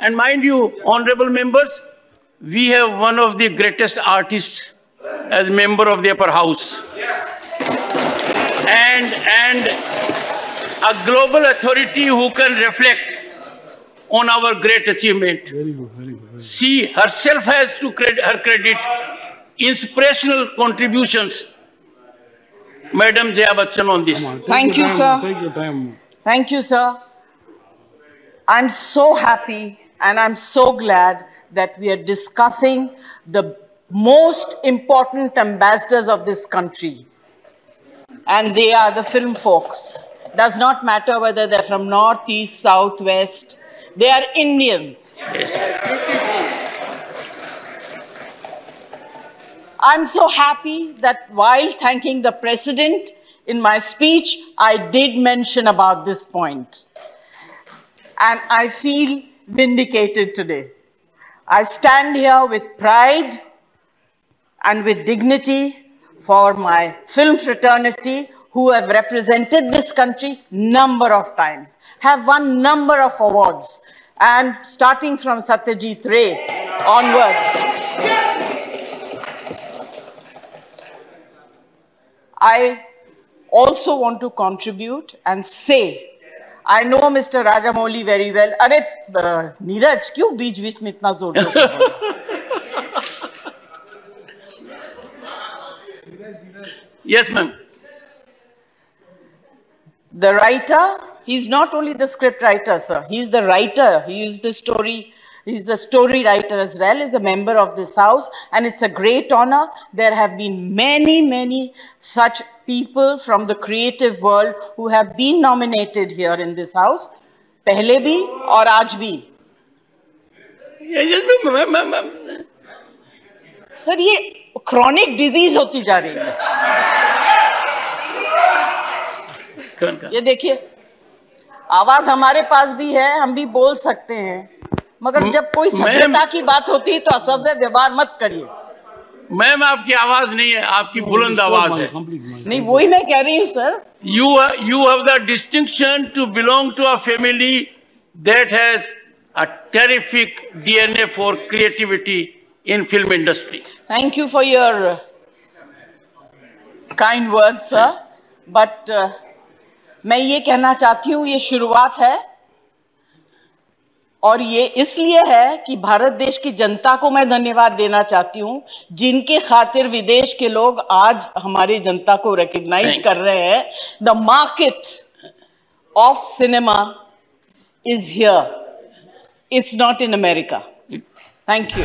And mind you, honorable members, we have one of the greatest artists as member of the upper house. And, and a global authority who can reflect on our great achievement. Very good, very good. She herself has to credit her credit inspirational contributions. Madam Jaya Bachchan on this. Come on, take Thank your you, time, sir. Take your time. Thank you, sir. I'm so happy and I'm so glad that we are discussing the most important ambassadors of this country. And they are the film folks. Does not matter whether they're from north, east, south, west. They are Indians. I'm so happy that while thanking the president in my speech, I did mention about this point. And I feel vindicated today. I stand here with pride and with dignity for my film fraternity who have represented this country number of times, have won number of awards, and starting from Satyajit Ray onwards. I also want to contribute and say, I know Mr. Rajamouli very well. अरे अ, नीरज क्यों बीच बीच में इतना जोर जोर से बोल रहे हो? Yes, ma'am. The writer, he's not only the script writer, sir. He's the writer. He is the story. He's the story writer as well. He's a member of this house, and it's a great honor. There have been many, many such people from the creative world who have been nominated here in this house. पहले भी और आज भी ma'am. Sir ये chronic disease होती जा रही है Come on, come on. ये देखिए आवाज़ हमारे पास भी है हम भी बोल सकते हैं मगर जब कोई सभ्यता की बात होती है तो असभ्य व्यवहार मत करिए। मैम आपकी आवाज़ नहीं है आपकी बुलंद आवाज़ है। नहीं वही मैं कह रही हूँ sir. You you have the distinction to belong to a family that has a terrific DNA for creativity in film industry thank you for your kind words sir but मैं ये कहना चाहती हूँ ये शुरुआत है। और ये इसलिए है कि भारत देश की जनता को मैं धन्यवाद देना चाहती हूँ जिनके खातिर विदेश के लोग आज हमारी जनता को रिकग्नाइज कर रहे हैं। The market of cinema is here it's not in America thank you